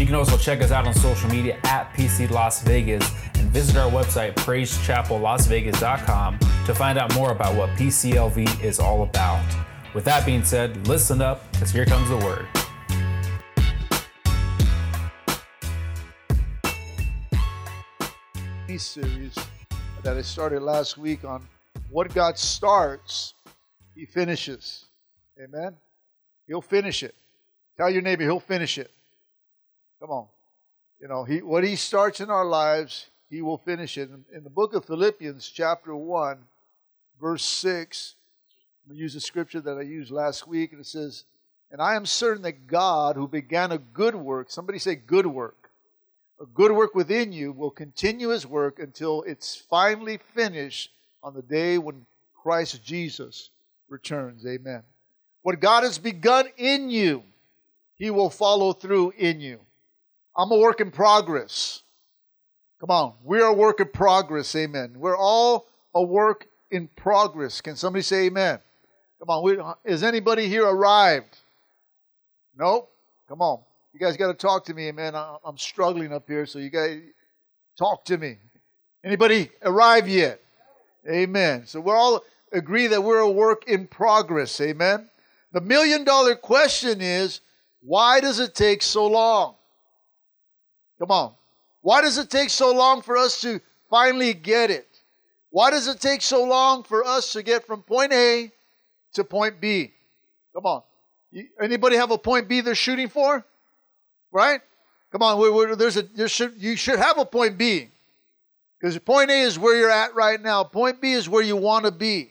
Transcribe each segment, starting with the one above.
You can also check us out on social media at PC Las Vegas and visit our website, praisechapellasvegas.com, to find out more about what PCLV is all about. With that being said, listen up, because here comes the word. Series that I started last week on what God starts, He finishes. Amen? He'll finish it. Tell your neighbor, He'll finish it. Come on. You know, he, what He starts in our lives, He will finish it. In, the book of Philippians, chapter 1, verse 6, I'm going to use a scripture that I used last week, and it says, And I am certain that God, who began a good work, somebody say good work, a good work within you, will continue his work until it's finally finished on the day when Christ Jesus returns. Amen. What God has begun in you, he will follow through in you. I'm a work in progress. Come on. We're a work in progress. Amen. We're all a work in progress. Can somebody say amen? Come on. We, is anybody here arrived? Nope. Come on. You guys got to talk to me, man. I, I'm struggling up here, so you guys talk to me. Anybody arrive yet? Amen. So we're all agree that we're a work in progress. Amen. The million dollar question is why does it take so long? Come on. Why does it take so long for us to finally get it? Why does it take so long for us to get from point A to point B? Come on. Anybody have a point B they're shooting for? Right? Come on. We're, we're, there's a there should you should have a point B because point A is where you're at right now. Point B is where you want to be.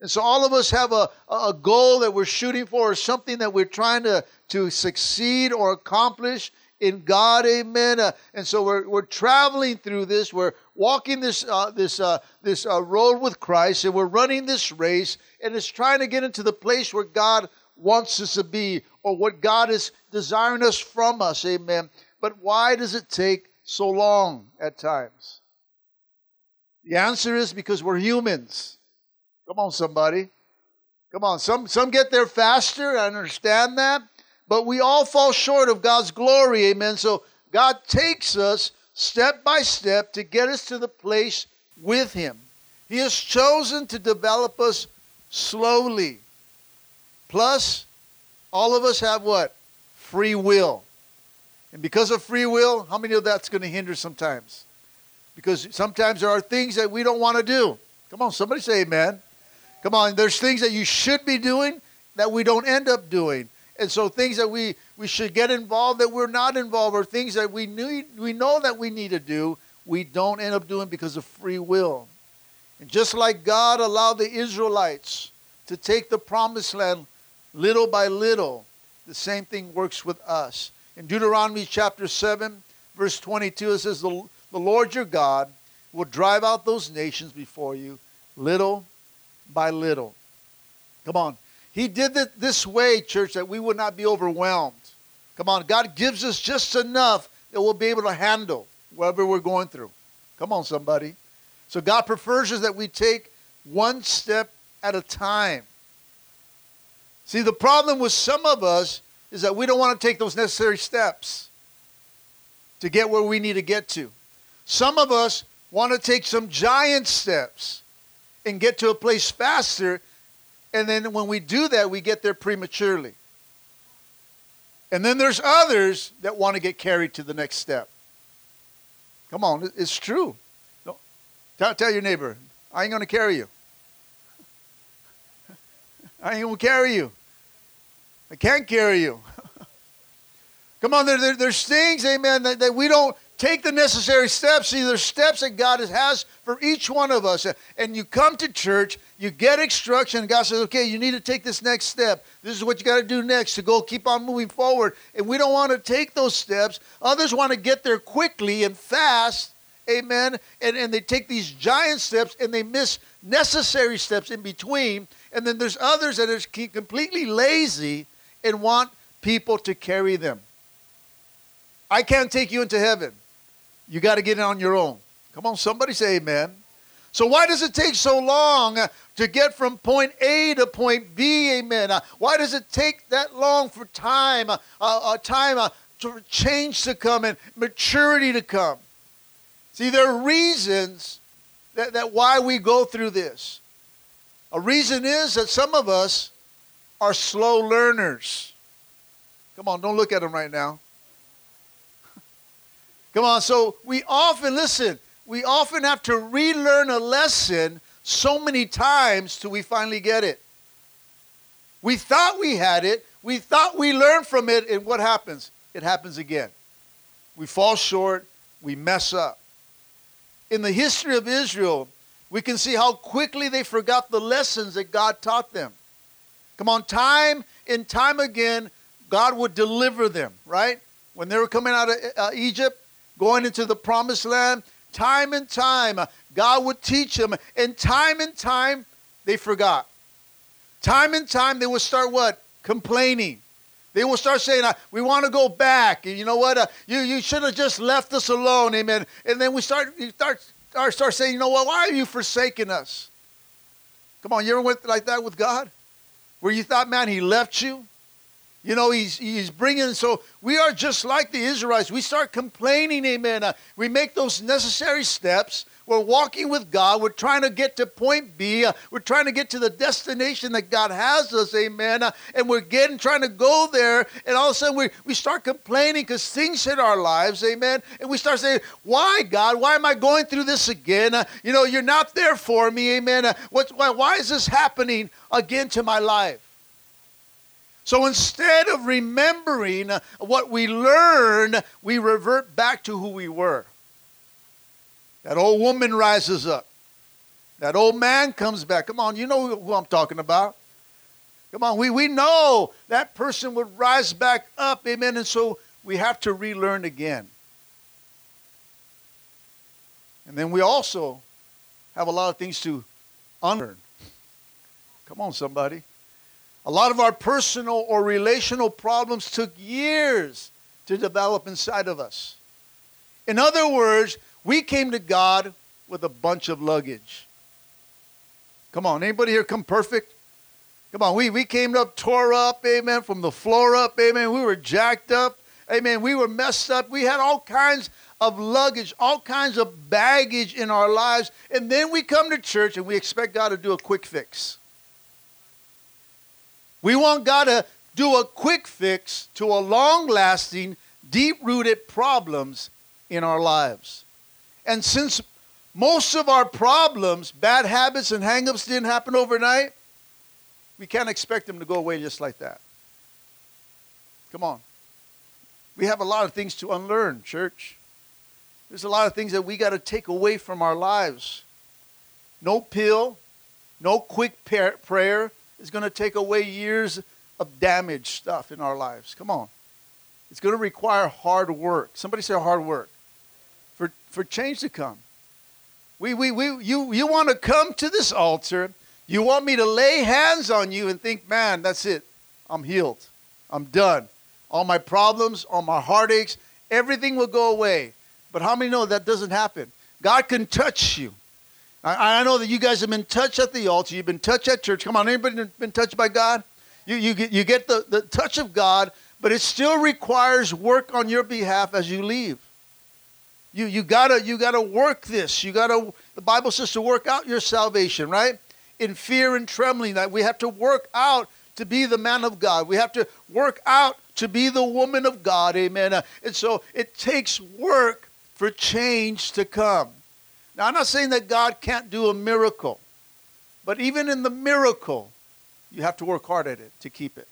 And so all of us have a, a goal that we're shooting for or something that we're trying to, to succeed or accomplish in God, amen. Uh, and so we're, we're traveling through this. We're walking this uh, this uh, this uh, road with Christ, and we're running this race, and it's trying to get into the place where God wants us to be, or what God is desiring us from us, amen. But why does it take so long at times? The answer is because we're humans. Come on, somebody. Come on. Some some get there faster. I understand that. But we all fall short of God's glory, amen. So God takes us step by step to get us to the place with Him. He has chosen to develop us slowly. Plus, all of us have what? Free will. And because of free will, how many of that's going to hinder sometimes? Because sometimes there are things that we don't want to do. Come on, somebody say amen. Come on, there's things that you should be doing that we don't end up doing. And so things that we, we should get involved that we're not involved, or things that we need we know that we need to do, we don't end up doing because of free will. And just like God allowed the Israelites to take the promised land little by little, the same thing works with us. In Deuteronomy chapter 7, verse 22, it says, The, the Lord your God will drive out those nations before you little by little. Come on. He did it this way, church, that we would not be overwhelmed. Come on, God gives us just enough that we'll be able to handle whatever we're going through. Come on, somebody. So God prefers us that we take one step at a time. See, the problem with some of us is that we don't want to take those necessary steps to get where we need to get to. Some of us want to take some giant steps and get to a place faster and then when we do that, we get there prematurely. And then there's others that want to get carried to the next step. Come on, it's true. Tell, tell your neighbor, I ain't going to carry you. I ain't going to carry you. I can't carry you. Come on, there, there, there's things, amen, that, that we don't take the necessary steps. See, there's steps that God has for each one of us. And you come to church, you get instruction, God says, okay, you need to take this next step. This is what you got to do next to go keep on moving forward. And we don't want to take those steps. Others want to get there quickly and fast amen, and, and they take these giant steps and they miss necessary steps in between. And then there's others that are completely lazy and want people to carry them. I can't take you into heaven. You got to get it on your own. Come on, somebody say amen. So why does it take so long uh, to get from point A to point B? Amen. Uh, why does it take that long for time, uh, uh, time uh, change to come and maturity to come? See, there are reasons that, that why we go through this. A reason is that some of us are slow learners. Come on, don't look at them right now. Come on, so we often, listen, we often have to relearn a lesson so many times till we finally get it. We thought we had it, we thought we learned from it, and what happens? It happens again. We fall short, we mess up. In the history of Israel, we can see how quickly they forgot the lessons that God taught them. Come on, time and time again, God would deliver them, right? When they were coming out of uh, Egypt, going into the promised land, Time and time, God would teach them, and time and time, they forgot. Time and time, they would start what? Complaining. They will start saying, uh, "We want to go back." And you know what? Uh, you you should have just left us alone, amen. And then we start you start start, start saying, "You know what? Why are you forsaking us?" Come on, you ever went like that with God, where you thought, "Man, He left you." You know, he's, he's bringing, so we are just like the Israelites. We start complaining, amen. Uh, we make those necessary steps. We're walking with God. We're trying to get to point B. Uh, we're trying to get to the destination that God has us, amen. Uh, and we're getting, trying to go there. And all of a sudden we, we start complaining because things hit our lives, amen. And we start saying, why, God? Why am I going through this again? Uh, you know, you're not there for me, amen. Uh, what, why, why is this happening again to my life? So instead of remembering what we learned, we revert back to who we were. That old woman rises up. That old man comes back. Come on, you know who I'm talking about. Come on, we, we know that person would rise back up. Amen. And so we have to relearn again. And then we also have a lot of things to unlearn. Come on, somebody. A lot of our personal or relational problems took years to develop inside of us. In other words, we came to God with a bunch of luggage. Come on, anybody here come perfect? Come on, we, we came up, tore up, amen, from the floor up, amen. We were jacked up, amen. We were messed up. We had all kinds of luggage, all kinds of baggage in our lives. And then we come to church and we expect God to do a quick fix. We want God to do a quick fix to a long lasting, deep rooted problems in our lives. And since most of our problems, bad habits, and hangups didn't happen overnight, we can't expect them to go away just like that. Come on. We have a lot of things to unlearn, church. There's a lot of things that we got to take away from our lives. No pill, no quick prayer, is going to take away years of damaged stuff in our lives. Come on. It's going to require hard work. Somebody say hard work for, for change to come. We, we, we, you, you want to come to this altar. You want me to lay hands on you and think, man, that's it. I'm healed. I'm done. All my problems, all my heartaches, everything will go away. But how many know that doesn't happen? God can touch you. I, I know that you guys have been touched at the altar. You've been touched at church. Come on, anybody been touched by God? You, you, get, you get the, the touch of God, but it still requires work on your behalf as you leave. You, you gotta you gotta work this. You gotta the Bible says to work out your salvation, right? In fear and trembling. That we have to work out to be the man of God. We have to work out to be the woman of God. Amen. And so it takes work for change to come. Now, I'm not saying that God can't do a miracle, but even in the miracle, you have to work hard at it to keep it.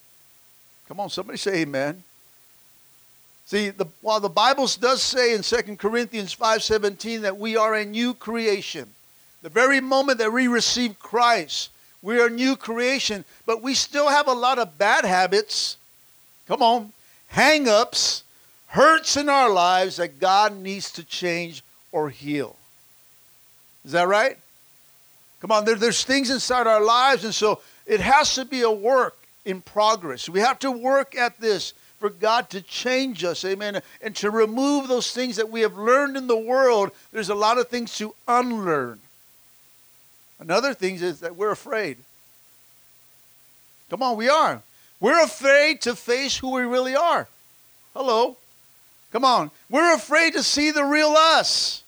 Come on, somebody say amen. See, the, while the Bible does say in 2 Corinthians 5.17 that we are a new creation, the very moment that we receive Christ, we are a new creation, but we still have a lot of bad habits, come on, hang ups, hurts in our lives that God needs to change or heal. Is that right? Come on, there, there's things inside our lives, and so it has to be a work in progress. We have to work at this for God to change us, amen, and to remove those things that we have learned in the world. There's a lot of things to unlearn. Another thing is that we're afraid. Come on, we are. We're afraid to face who we really are. Hello. Come on. We're afraid to see the real us.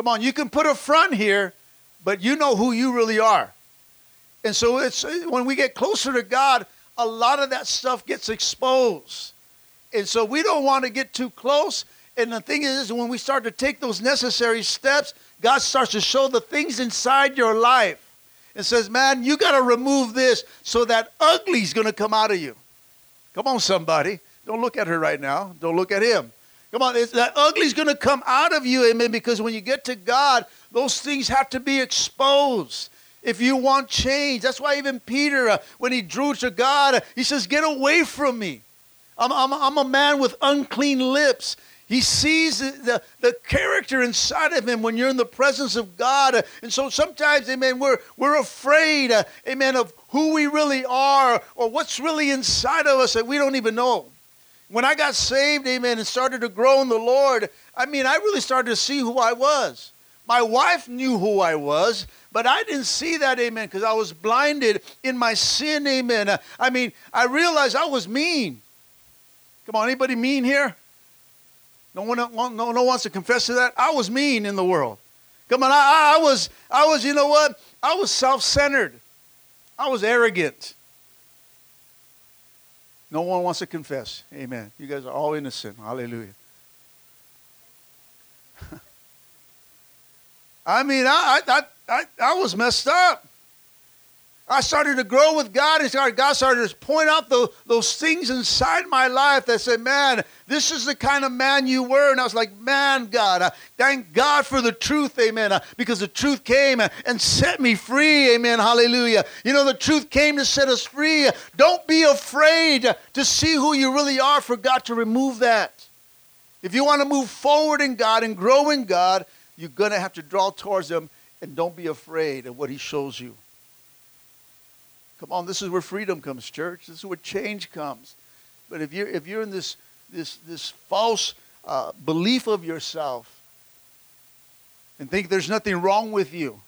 Come on, you can put a front here, but you know who you really are. And so it's when we get closer to God, a lot of that stuff gets exposed. And so we don't want to get too close. And the thing is, when we start to take those necessary steps, God starts to show the things inside your life and says, Man, you got to remove this so that ugly's going to come out of you. Come on, somebody. Don't look at her right now. Don't look at him. Come on, that ugly's going to come out of you, amen, because when you get to God, those things have to be exposed. If you want change, that's why even Peter, uh, when he drew to God, uh, he says, Get away from me. I'm, I'm, I'm a man with unclean lips. He sees the, the character inside of him when you're in the presence of God. And so sometimes, amen, we're, we're afraid, uh, amen, of who we really are or what's really inside of us that we don't even know. When I got saved, amen, and started to grow in the Lord, I mean, I really started to see who I was. My wife knew who I was, but I didn't see that, amen, because I was blinded in my sin, amen. I mean, I realized I was mean. Come on, anybody mean here? No one, no, no one wants to confess to that. I was mean in the world. Come on, I, I was, I was, you know what? I was self-centered. I was arrogant. No one wants to confess. Amen. You guys are all innocent. Hallelujah. I mean, I, I, I, I was messed up. I started to grow with God, and God started to point out the, those things inside my life that said, Man, this is the kind of man you were. And I was like, Man, God, uh, thank God for the truth, amen, uh, because the truth came and set me free, amen, hallelujah. You know, the truth came to set us free. Don't be afraid to see who you really are for God to remove that. If you want to move forward in God and grow in God, you're going to have to draw towards Him, and don't be afraid of what He shows you. Come on, this is where freedom comes, church. This is where change comes. But if you're if you're in this this this false uh, belief of yourself and think there's nothing wrong with you,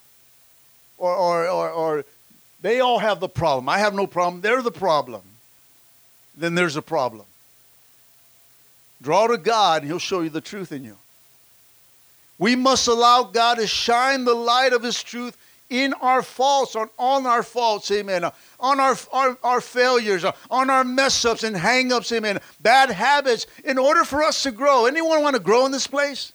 or, or or or they all have the problem. I have no problem. They're the problem. Then there's a problem. Draw to God, and He'll show you the truth in you. We must allow God to shine the light of His truth in our faults, on, on our faults, amen, on our, our, our failures, on our mess ups and hang ups, amen, bad habits, in order for us to grow. Anyone want to grow in this place?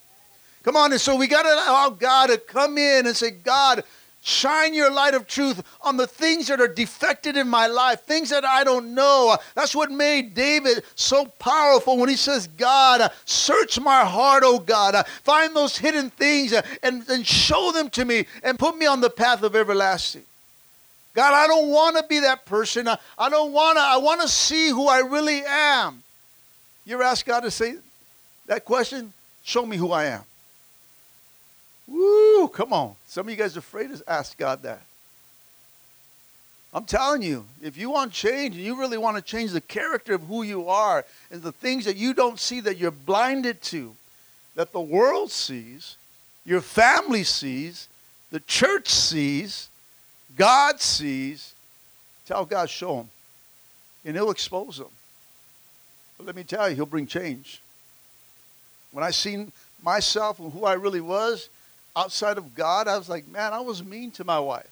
Come on, and so we got to allow God to come in and say, God, Shine your light of truth on the things that are defected in my life, things that I don't know. That's what made David so powerful when he says, God, search my heart, oh God. Find those hidden things and, and show them to me and put me on the path of everlasting. God, I don't want to be that person. I don't want to. I want to see who I really am. You ever ask God to say that question? Show me who I am. Woo, come on. Some of you guys are afraid to ask God that. I'm telling you, if you want change and you really want to change the character of who you are and the things that you don't see that you're blinded to, that the world sees, your family sees, the church sees, God sees, tell God, show them. And He'll expose them. But let me tell you, He'll bring change. When I seen myself and who I really was, outside of God, I was like, man, I was mean to my wife.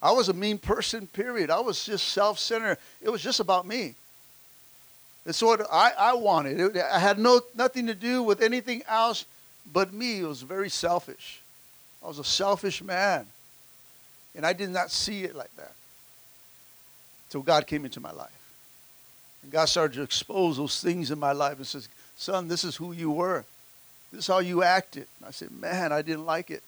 I was a mean person, period. I was just self centered. It was just about me. It's what I, I wanted. It, I had no, nothing to do with anything else but me. It was very selfish. I was a selfish man. And I did not see it like that. Until God came into my life. And God started to expose those things in my life and says, Son, this is who you were. This is how you acted. And I said, Man, I didn't like it.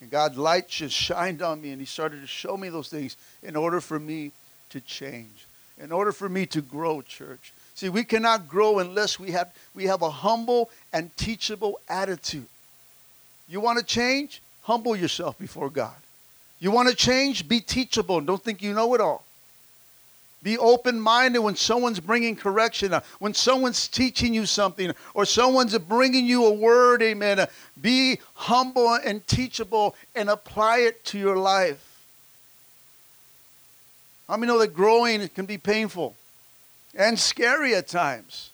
And God's light just shined on me, and He started to show me those things in order for me to change, in order for me to grow, church. See, we cannot grow unless we have, we have a humble and teachable attitude. You want to change? Humble yourself before God. You want to change? Be teachable. Don't think you know it all. Be open minded when someone's bringing correction, uh, when someone's teaching you something, or someone's bringing you a word, amen. Uh, be humble and teachable and apply it to your life. How many know that growing can be painful and scary at times?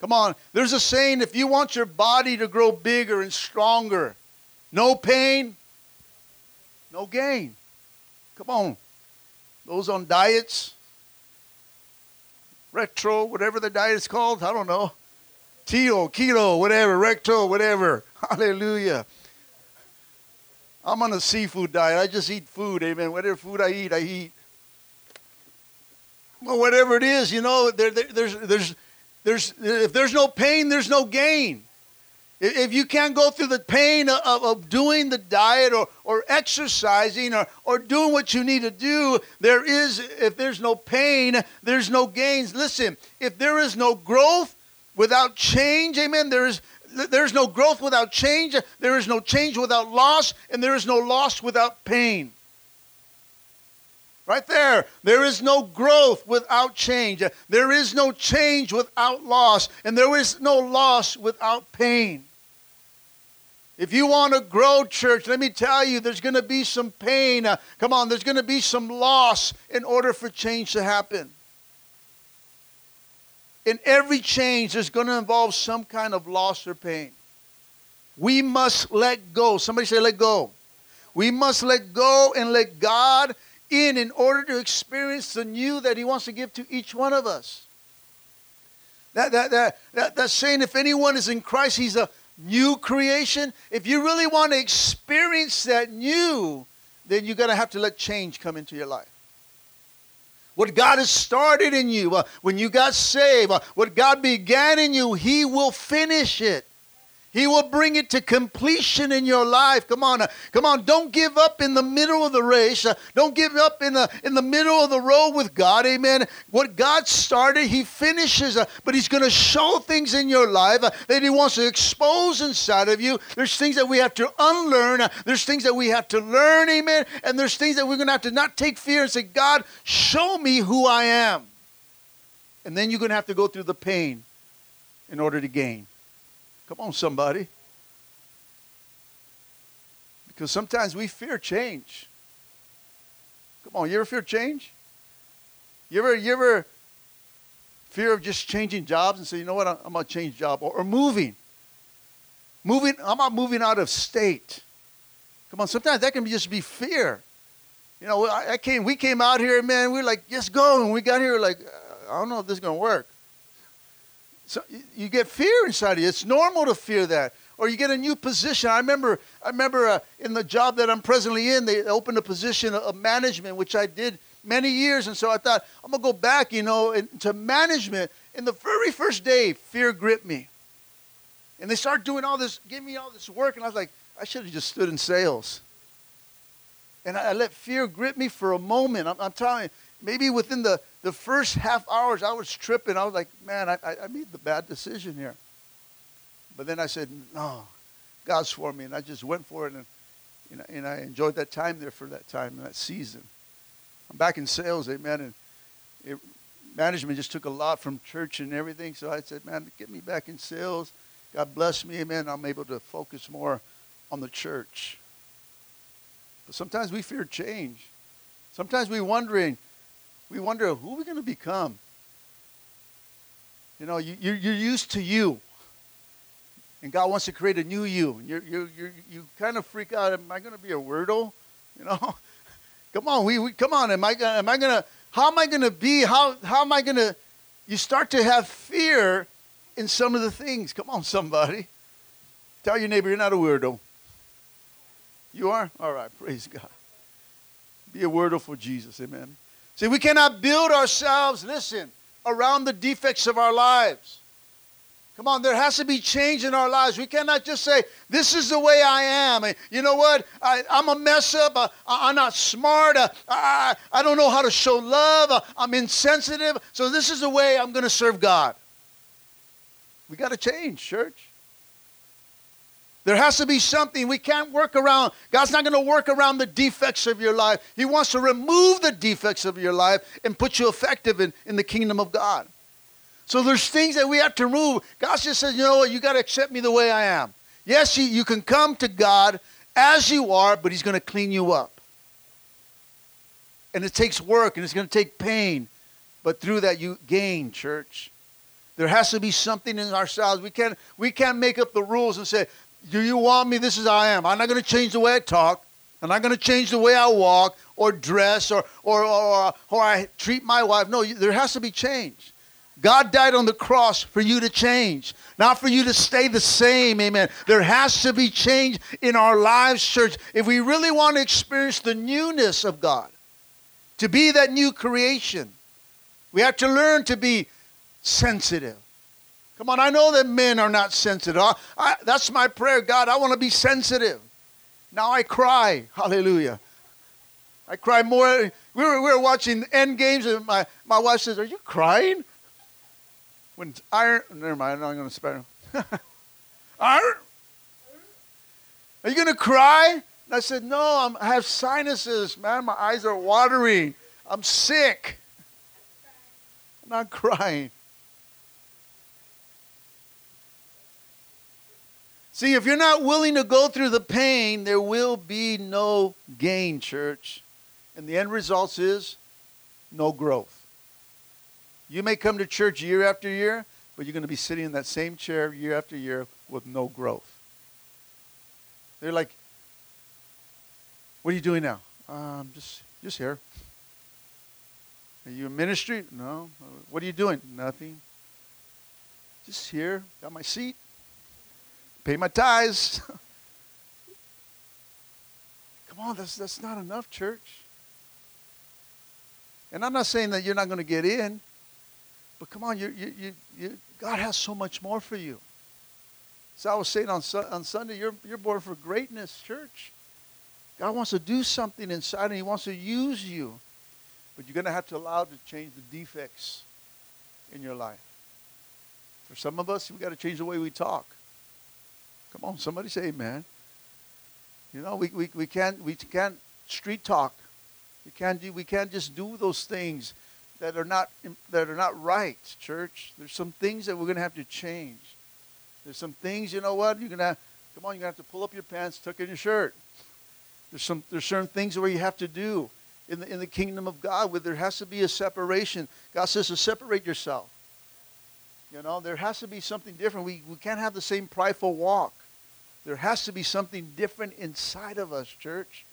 Come on, there's a saying if you want your body to grow bigger and stronger, no pain, no gain. Come on. Those on diets, retro, whatever the diet is called, I don't know. Keto, keto, whatever, recto, whatever. Hallelujah. I'm on a seafood diet. I just eat food, amen. Whatever food I eat, I eat. Well, whatever it is, you know, there, there, there's, there's, there's, if there's no pain, there's no gain. If you can't go through the pain of, of doing the diet or, or exercising or, or doing what you need to do, there is, if there's no pain, there's no gains. Listen, if there is no growth without change, amen, there is, there's no growth without change, there is no change without loss, and there is no loss without pain. Right there. There is no growth without change. There is no change without loss. And there is no loss without pain. If you want to grow, church, let me tell you, there's going to be some pain. Uh, come on, there's going to be some loss in order for change to happen. In every change, there's going to involve some kind of loss or pain. We must let go. Somebody say, let go. We must let go and let God in in order to experience the new that He wants to give to each one of us. That, that, that, that, that's saying if anyone is in Christ, He's a new creation, if you really want to experience that new, then you're going to have to let change come into your life. What God has started in you, uh, when you got saved, uh, what God began in you, He will finish it. He will bring it to completion in your life. Come on, uh, come on! Don't give up in the middle of the race. Uh, don't give up in the in the middle of the road with God. Amen. What God started, He finishes. Uh, but He's going to show things in your life that He wants to expose inside of you. There's things that we have to unlearn. There's things that we have to learn. Amen. And there's things that we're going to have to not take fear and say, God, show me who I am. And then you're going to have to go through the pain in order to gain. Come on, somebody. Because sometimes we fear change. Come on, you ever fear change? You ever, you ever fear of just changing jobs and say, you know what, I'm, going to change job? Or, or moving. Moving, I'm not moving out of state. Come on, sometimes that can just be fear. You know, I, I came, we came out here, man, we are like, just go. And we got here, like, I don't know if this is going to work. So you get fear inside of you. It's normal to fear that. Or you get a new position. I remember, I remember uh, in the job that I'm presently in, they opened a position of management, which I did many years. And so I thought, I'm going to go back, you know, into management. And the very first day, fear gripped me. And they started doing all this, giving me all this work. And I was like, I should have just stood in sales. And I, I let fear grip me for a moment. I'm, I'm telling you, maybe within the, the first half hours, I was tripping. I was like, man, I, I made the bad decision here. But then I said, no, God's for me. And I just went for it. And, know, and I enjoyed that time there for that time, that season. I'm back in sales, amen. And it, management just took a lot from church and everything. So I said, man, get me back in sales. God bless me, amen. I'm able to focus more on the church. But sometimes we fear change. Sometimes we're wondering, we wonder who we're going to become. You know, you, you're, you're used to you. And God wants to create a new you. And you're, you're, you're, you kind of freak out. Am I going to be a weirdo? You know? come on, we, we come on. Am I gonna, am I going to, how am I going to be? How, how am I going to, you start to have fear in some of the things. Come on, somebody. Tell your neighbor you're not a weirdo. You are? All right, praise God. Be a weirdo for Jesus, amen. See, we cannot build ourselves, listen, around the defects of our lives. Come on, there has to be change in our lives. We cannot just say, This is the way I am. And you know what? I, am a mess up. I, am not smart. Uh, I, I don't know how to show love. I'm insensitive. So this is the way I'm going to serve God. We got to change, church. There has to be something. We can't work around. God's not going to work around the defects of your life. He wants to remove the defects of your life and put you effective in, in the kingdom of God. So there's things that we have to remove. God just says, you know what, you got to accept me the way I am. Yes, you, you can come to God as you are, but He's going to clean you up. And it takes work and it's going to take pain. But through that, you gain, church. There has to be something in ourselves. We can't, we can't make up the rules and say, Do you want me? This is how I am. I'm not going to change the way I talk. I'm not going to change the way I walk or dress or, or, or, or I treat my wife. No, there has to be change. God died on the cross for you to change, not for you to stay the same. Amen. There has to be change in our lives, church, if we really want to experience the newness of God, to be that new creation. We have to learn to be sensitive. Come on, I know that men are not sensitive. I, I, that's my prayer, God. I want to be sensitive. Now I cry. Hallelujah. I cry more. We were, we were watching end games, and my, my wife says, Are you crying? When iron, never mind, I'm not going to spare him. iron. Are you going to cry? And I said, No, I'm, I have sinuses, man. My eyes are watering. I'm sick. I'm not crying. See, if you're not willing to go through the pain, there will be no gain, church. And the end result is no growth. You may come to church year after year, but you're going to be sitting in that same chair year after year with no growth. They're like, What are you doing now? Um, just, just here. Are you in ministry? No. What are you doing? Nothing. Just here. Got my seat. Pay my tithes. Come on, that's, that's not enough, church. And I'm not saying that you're not going to get in. But come on, you, you, you, you, God has so much more for you. So I was saying on, on Sunday, you're, you're born for greatness, church. God wants to do something inside and He wants to use you. But you're going to have to allow to change the defects in your life. For some of us, we've got to change the way we talk. Come on, somebody say amen. You know, we, we, we, can't, we can't street talk. We can't, do, we can't just do those things that are not that are not right, church. There's some things that we're going to have to change. There's some things, you know what? You're to come on. You're to have to pull up your pants, tuck in your shirt. There's some there's certain things where you have to do in the in the kingdom of God where there has to be a separation. God says to separate yourself. You know, there has to be something different. We we can't have the same prideful walk. There has to be something different inside of us, church.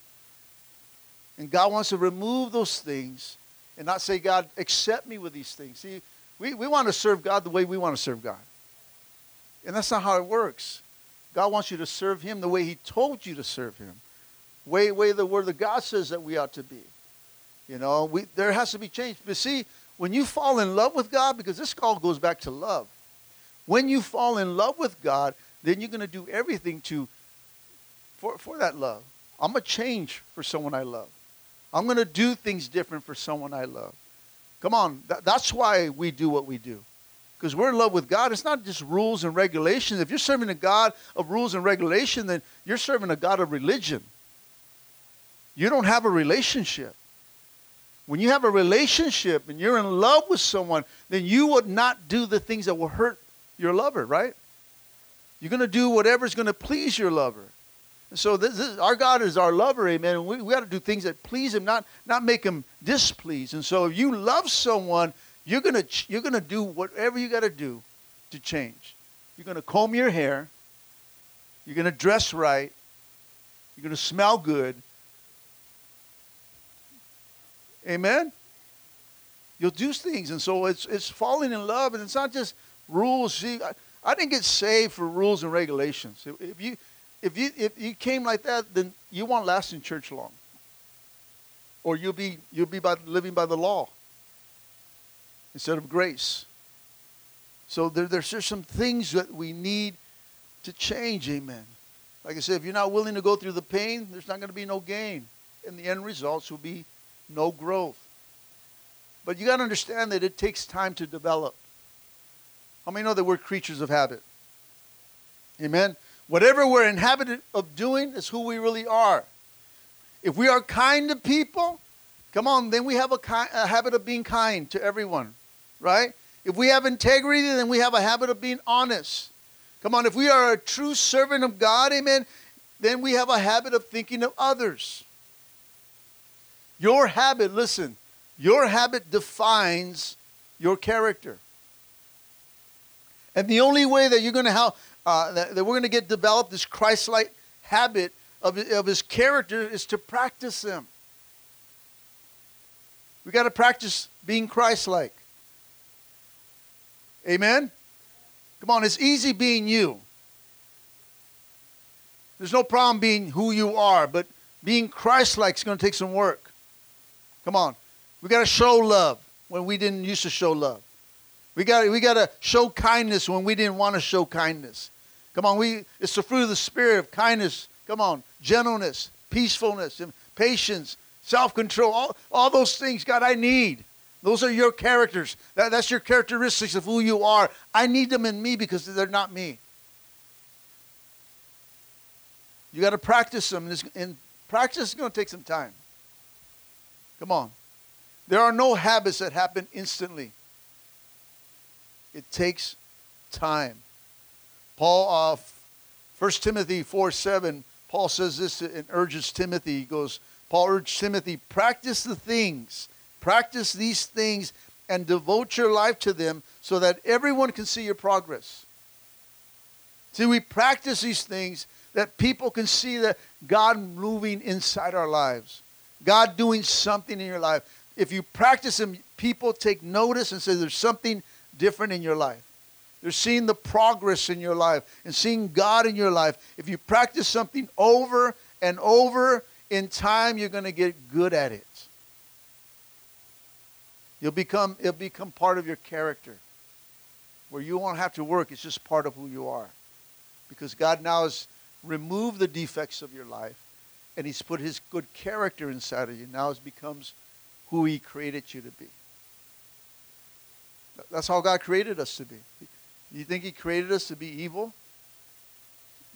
And God wants to remove those things and not say, God, accept me with these things. See, we, we want to serve God the way we want to serve God. And that's not how it works. God wants you to serve Him the way He told you to serve Him, way, way the Word of God says that we ought to be. You know, we, there has to be change. But see, when you fall in love with God, because this all goes back to love, when you fall in love with God, then you're going to do everything to for, for that love. I'm going to change for someone I love. I'm going to do things different for someone I love. Come on, that, that's why we do what we do. Because we're in love with God. It's not just rules and regulations. If you're serving a God of rules and regulation, then you're serving a God of religion. You don't have a relationship. When you have a relationship and you're in love with someone, then you would not do the things that will hurt your lover, right? You're going to do whatever's going to please your lover. So this, our God is our lover, amen. And we, we got to do things that please Him, not not make Him displeased. And so if you love someone, you're gonna you're gonna do whatever you got to do to change. You're gonna comb your hair. You're gonna dress right. You're gonna smell good. Amen. You'll do things, and so it's it's falling in love, and it's not just rules. See, I, didn't get saved for rules and regulations. If you if you if you came like that, then you won't last in church long. Or you'll be you'll be by living by the law instead of grace. So there, there's just some things that we need to change. Amen. Like I said, if you're not willing to go through the pain, there's not going to be no gain. And the end results will be no growth. But you got to understand that it takes time to develop. How many know that we're creatures of habit? Amen. Whatever we're inhabited of doing is who we really are. If we are kind to people, come on, then we have a, ki- a habit of being kind to everyone, right? If we have integrity, then we have a habit of being honest. Come on, if we are a true servant of God, amen, then we have a habit of thinking of others. Your habit, listen, your habit defines your character. And the only way that you're going to have, uh, that, that, we're going to get developed this Christ-like habit of, of his character is to practice them. We got to practice being Christ-like. Amen? Come on, it's easy being you. There's no problem being who you are, but being Christ-like is going to take some work. Come on. We got to show love when we didn't used to show love. We got we got to show kindness when we didn't want to show kindness. Come on, we it's the fruit of the spirit of kindness. Come on, gentleness, peacefulness, patience, self-control. All, all those things, God, I need. Those are your characters. That, that's your characteristics of who you are. I need them in me because they're not me. You got to practice them, and practice is going to take some time. Come on. There are no habits that happen instantly. It takes time. Paul, uh, 1 Timothy 4 7, Paul says this and urges Timothy. He goes, Paul urged Timothy, practice the things, practice these things, and devote your life to them so that everyone can see your progress. See, we practice these things that people can see that God moving inside our lives, God doing something in your life. If you practice them, people take notice and say there's something different in your life. They're seeing the progress in your life and seeing God in your life. If you practice something over and over, in time you're going to get good at it. You'll become it'll become part of your character. Where you won't have to work, it's just part of who you are. Because God now has removed the defects of your life and he's put his good character inside of you. Now it becomes who he created you to be. That's how God created us to be. You think He created us to be evil?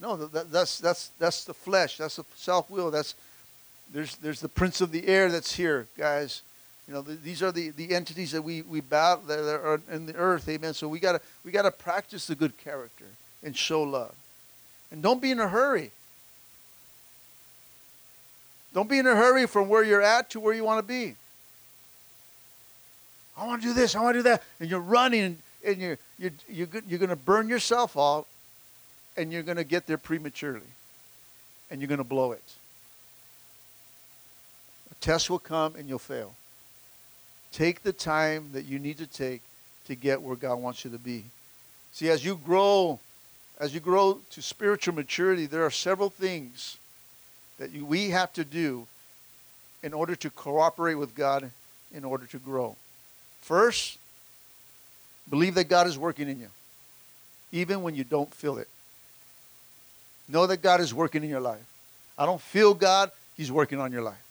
No, that, that's that's that's the flesh. That's the self will. That's there's there's the prince of the air that's here, guys. You know, the, these are the, the entities that we we battle that are in the earth. Amen. So we gotta we gotta practice the good character and show love, and don't be in a hurry. Don't be in a hurry from where you're at to where you want to be. I want to do this, I want to do that. And you're running and you're, you're, you're, you're going to burn yourself out and you're going to get there prematurely and you're going to blow it. A test will come and you'll fail. Take the time that you need to take to get where God wants you to be. See, as you grow, as you grow to spiritual maturity, there are several things that you, we have to do in order to cooperate with God in order to grow. First, believe that God is working in you, even when you don't feel it. Know that God is working in your life. I don't feel God, He's working on your life.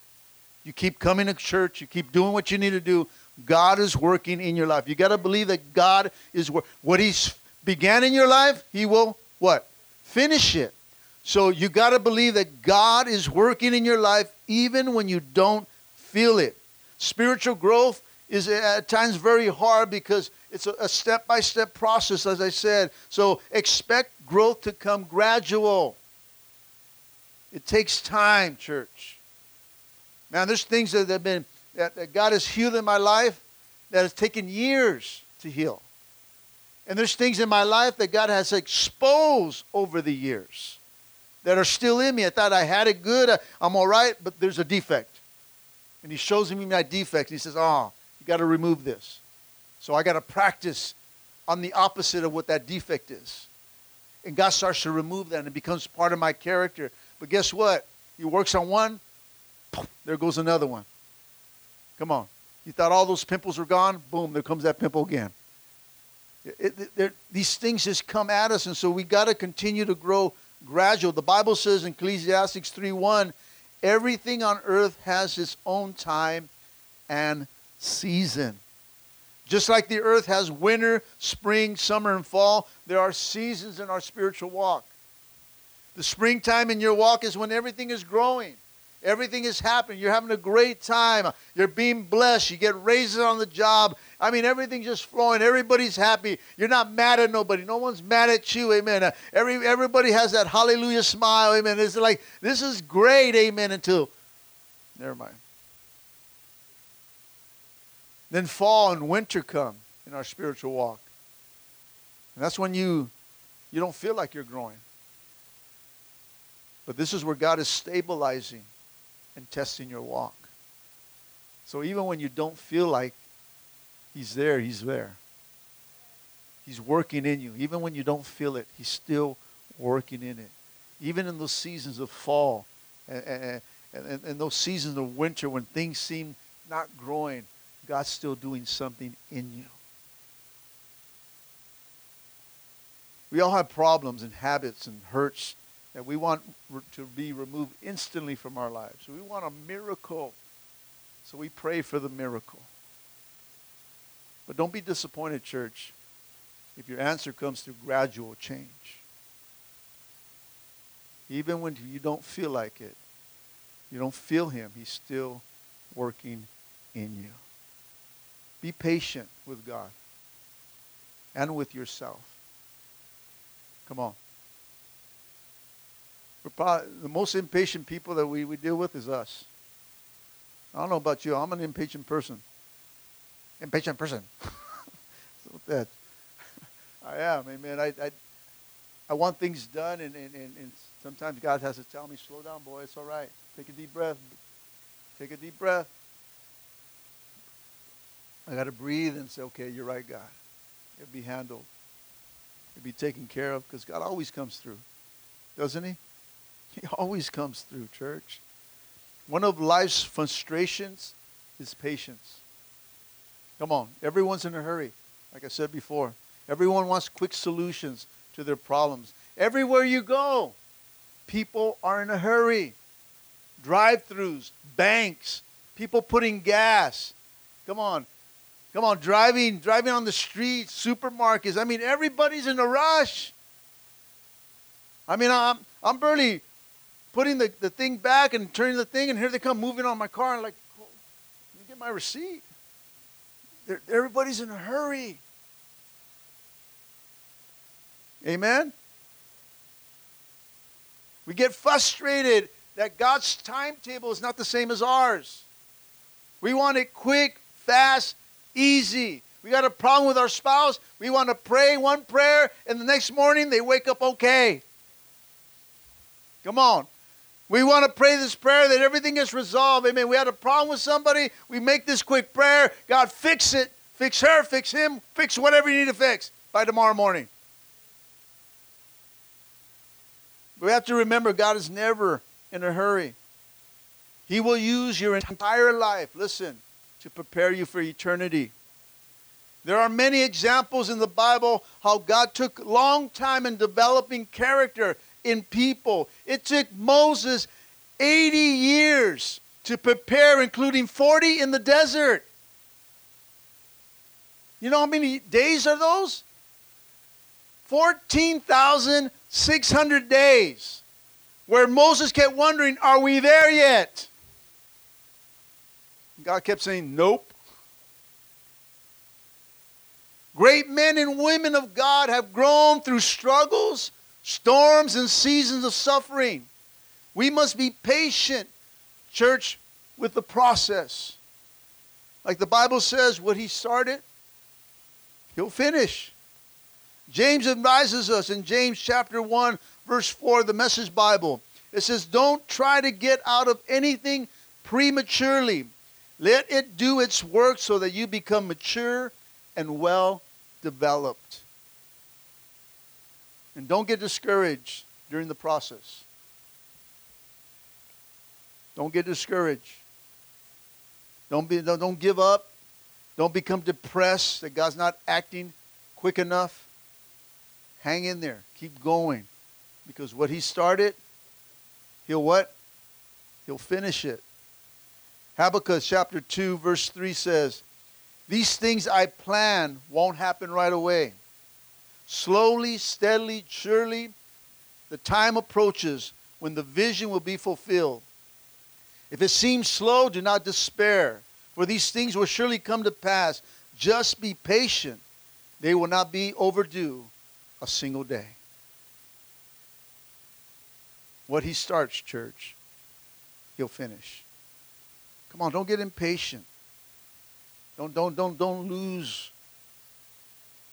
You keep coming to church, you keep doing what you need to do. God is working in your life. You got to believe that God is wor- what He's began in your life, He will what? Finish it. So you got to believe that God is working in your life even when you don't feel it. Spiritual growth is at times very hard because it's a step by step process, as I said. So expect growth to come gradual. It takes time, church. Man, there's things that have been that, that God has healed in my life that has taken years to heal. And there's things in my life that God has exposed over the years that are still in me. I thought I had it good, I'm all right, but there's a defect. And He shows me my defect. He says, Oh, you got to remove this. So I got to practice on the opposite of what that defect is. And God starts to remove that and it becomes part of my character. But guess what? He works on one, there goes another one. Come on. You thought all those pimples were gone? Boom, there comes that pimple again. It, it, these things just come at us, and so we got to continue to grow gradual. The Bible says in Ecclesiastes 3:1, everything on earth has its own time and season. Just like the earth has winter, spring, summer, and fall, there are seasons in our spiritual walk. The springtime in your walk is when everything is growing. Everything is happening. You're having a great time. You're being blessed. You get raises on the job. I mean, everything's just flowing. Everybody's happy. You're not mad at nobody. No one's mad at you. Amen. Uh, every, everybody has that hallelujah smile. Amen. It's like, this is great. Amen. Until, never mind. Then fall and winter come in our spiritual walk. And that's when you, you don't feel like you're growing. But this is where God is stabilizing and testing your walk. So even when you don't feel like He's there, He's there. He's working in you. Even when you don't feel it, He's still working in it. Even in those seasons of fall and, and, and, and those seasons of winter when things seem not growing, God's still doing something in you. We all have problems and habits and hurts that we want to be removed instantly from our lives. We want a miracle. So we pray for the miracle. But don't be disappointed, church, if your answer comes through gradual change. Even when you don't feel like it, you don't feel Him, He's still working in you. Be patient with God and with yourself. Come on. Probably, the most impatient people that we, we deal with is us. I don't know about you. I'm an impatient person. Impatient person. so that I am. Amen. I, I, I want things done, and, and, and, and sometimes God has to tell me, slow down, boy. It's all right. Take a deep breath. Take a deep breath. I got to breathe and say, okay, you're right, God. It'll be handled. It'll be taken care of because God always comes through. Doesn't he? He always comes through, church. One of life's frustrations is patience. Come on, everyone's in a hurry, like I said before. Everyone wants quick solutions to their problems. Everywhere you go, people are in a hurry. Drive throughs, banks, people putting gas. Come on. Come on, driving, driving on the streets, supermarkets. I mean, everybody's in a rush. I mean, I'm, I'm barely putting the, the thing back and turning the thing, and here they come moving on my car. And like, let me get my receipt. They're, everybody's in a hurry. Amen? We get frustrated that God's timetable is not the same as ours. We want it quick, fast, easy. We got a problem with our spouse. We want to pray one prayer, and the next morning they wake up okay. Come on. We want to pray this prayer that everything is resolved. Amen. We had a problem with somebody. We make this quick prayer. God, fix it. Fix her, fix him, fix whatever you need to fix by tomorrow morning. We have to remember God is never in a hurry. He will use your entire life, listen, to prepare you for eternity. There are many examples in the Bible how God took long time in developing character in people. It took Moses 80 years to prepare, including 40 in the desert. You know how many days are those? 14,600 days. Where Moses kept wondering, are we there yet? God kept saying, nope. Great men and women of God have grown through struggles storms and seasons of suffering. We must be patient, church, with the process. Like the Bible says, what he started, he'll finish. James advises us in James chapter 1, verse 4, the Message Bible. It says, Don't try to get out of anything prematurely. Let it do its work so that you become mature and well developed. And don't get discouraged during the process. Don't get discouraged. Don't, be, don't don't give up. Don't become depressed that God's not acting quick enough, hang in there. Keep going. Because what he started, he'll what? He'll finish it. Habakkuk chapter 2, verse 3 says, These things I plan won't happen right away. Slowly, steadily, surely, the time approaches when the vision will be fulfilled. If it seems slow, do not despair, for these things will surely come to pass. Just be patient. They will not be overdue a single day. What he starts, church, he'll finish. Come on, don't get impatient. Don't don't don't don't lose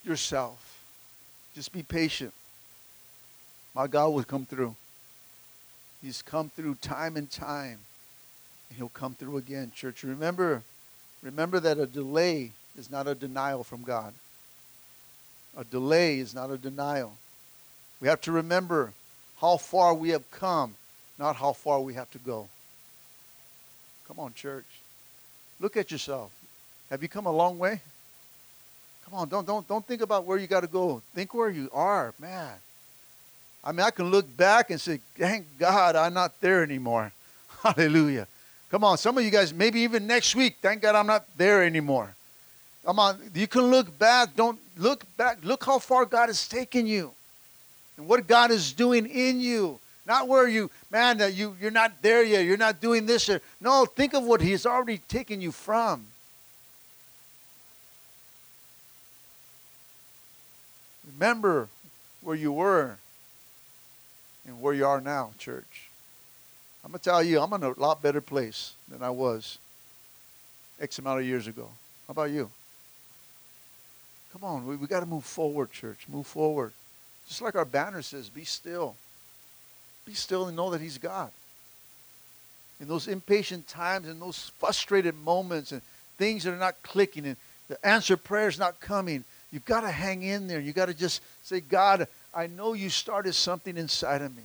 yourself. Just be patient. My God will come through. He's come through time and time. And he'll come through again, church. Remember, remember that a delay is not a denial from God. A delay is not a denial. We have to remember how far we have come, not how far we have to go. Come on, church. Look at yourself. Have you come a long way? Come on, don't don't don't think about where you got to go. Think where you are, man. I mean, I can look back and say, "Thank God, I'm not there anymore." Hallelujah. Come on, some of you guys, maybe even next week. Thank God, I'm not there anymore. Come on, you can look back. Don't look back. Look how far God has taken you, and what God is doing in you. Not where you, man, that you you're not there yet. You're not doing this. Or, no, think of what He's already taken you from. Remember where you were and where you are now, church. I'm going to tell you, I'm in a lot better place than I was X amount of years ago. How about you? Come on, we, we got to move forward, church. Move forward. Just like our banner says, be still. Be still and know that He's God. In those impatient times, in those frustrated moments, and things that are not clicking, and the answer prayer is not coming, You've got to hang in there. You've got to just say, God, I know you started something inside of me,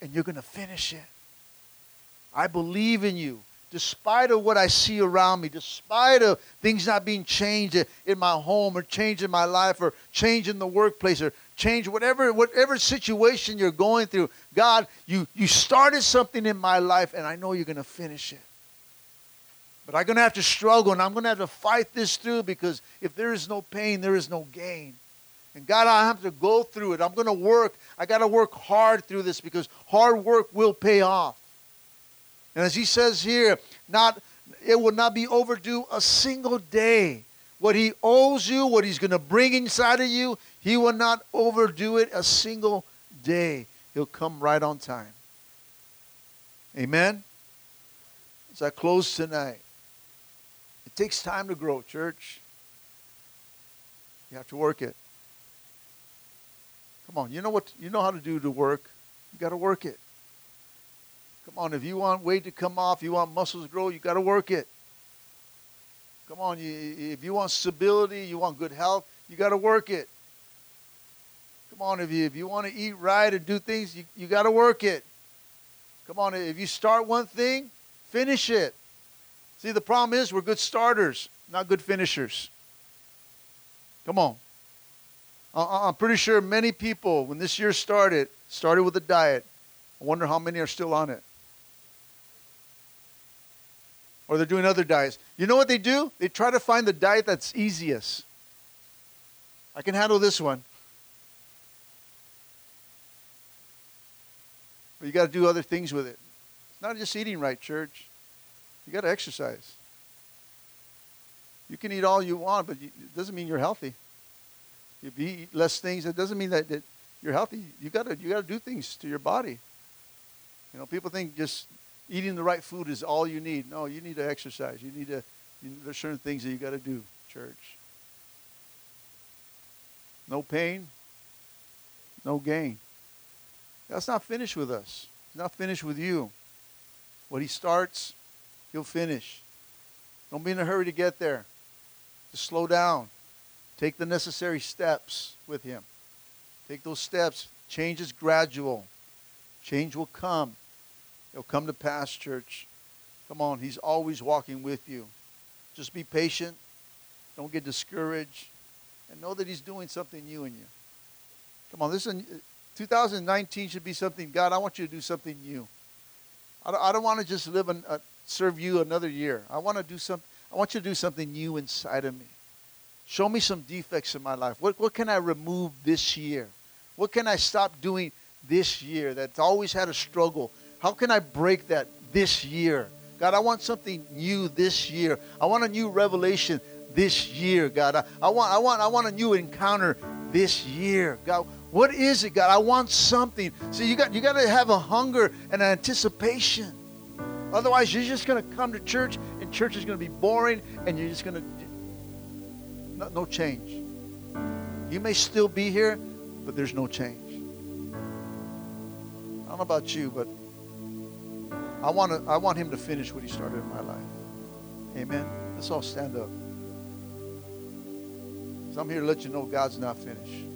and you're going to finish it. I believe in you. Despite of what I see around me, despite of things not being changed in my home or change in my life or change in the workplace or change whatever whatever situation you're going through, God, you you started something in my life and I know you're going to finish it. But I'm going to have to struggle and I'm going to have to fight this through because if there is no pain, there is no gain. And God, I have to go through it. I'm going to work. I got to work hard through this because hard work will pay off. And as he says here, not it will not be overdue a single day. What he owes you, what he's going to bring inside of you, he will not overdo it a single day. He'll come right on time. Amen. As I close tonight, it takes time to grow, church. You have to work it. Come on, you know what you know how to do to work. You got to work it. Come on, if you want weight to come off, you want muscles to grow, you got to work it. Come on, you, if you want stability, you want good health, you got to work it. Come on, if you if you want to eat right and do things, you, you got to work it. Come on, if you start one thing, finish it. See, the problem is we're good starters, not good finishers. Come on. Uh-uh, I'm pretty sure many people, when this year started, started with a diet. I wonder how many are still on it. Or they're doing other diets. You know what they do? They try to find the diet that's easiest. I can handle this one. But you got to do other things with it. It's not just eating right, church. You got to exercise. You can eat all you want, but it doesn't mean you're healthy. If you eat less things, it doesn't mean that, that you're healthy. You got to you got to do things to your body. You know, people think just eating the right food is all you need. No, you need to exercise. You need to. You, there's certain things that you got to do, church. No pain, no gain. That's not finished with us. It's not finished with you. What he starts, He'll finish. Don't be in a hurry to get there. Just slow down. Take the necessary steps with Him. Take those steps. Change is gradual. Change will come. It'll come to pass, church. Come on, He's always walking with you. Just be patient. Don't get discouraged. and know that He's doing something new in you. Come on, this is 2019 should be something. God, I want you to do something new. I don't, don't want to just live and uh, serve you another year. I want to do some. I want you to do something new inside of me. Show me some defects in my life. What, what can I remove this year? What can I stop doing this year that's always had a struggle? How can I break that this year? God, I want something new this year. I want a new revelation this year, God. I, I, want, I, want, I want a new encounter this year. God, what is it, God? I want something. So you got you got to have a hunger and an anticipation. Otherwise, you're just going to come to church and church is going to be boring and you're just going to no, no change. You may still be here, but there's no change. I don't know about you, but I want to, I want him to finish what he started in my life. Amen. Let's all stand up. I'm here to let you know God's not finished.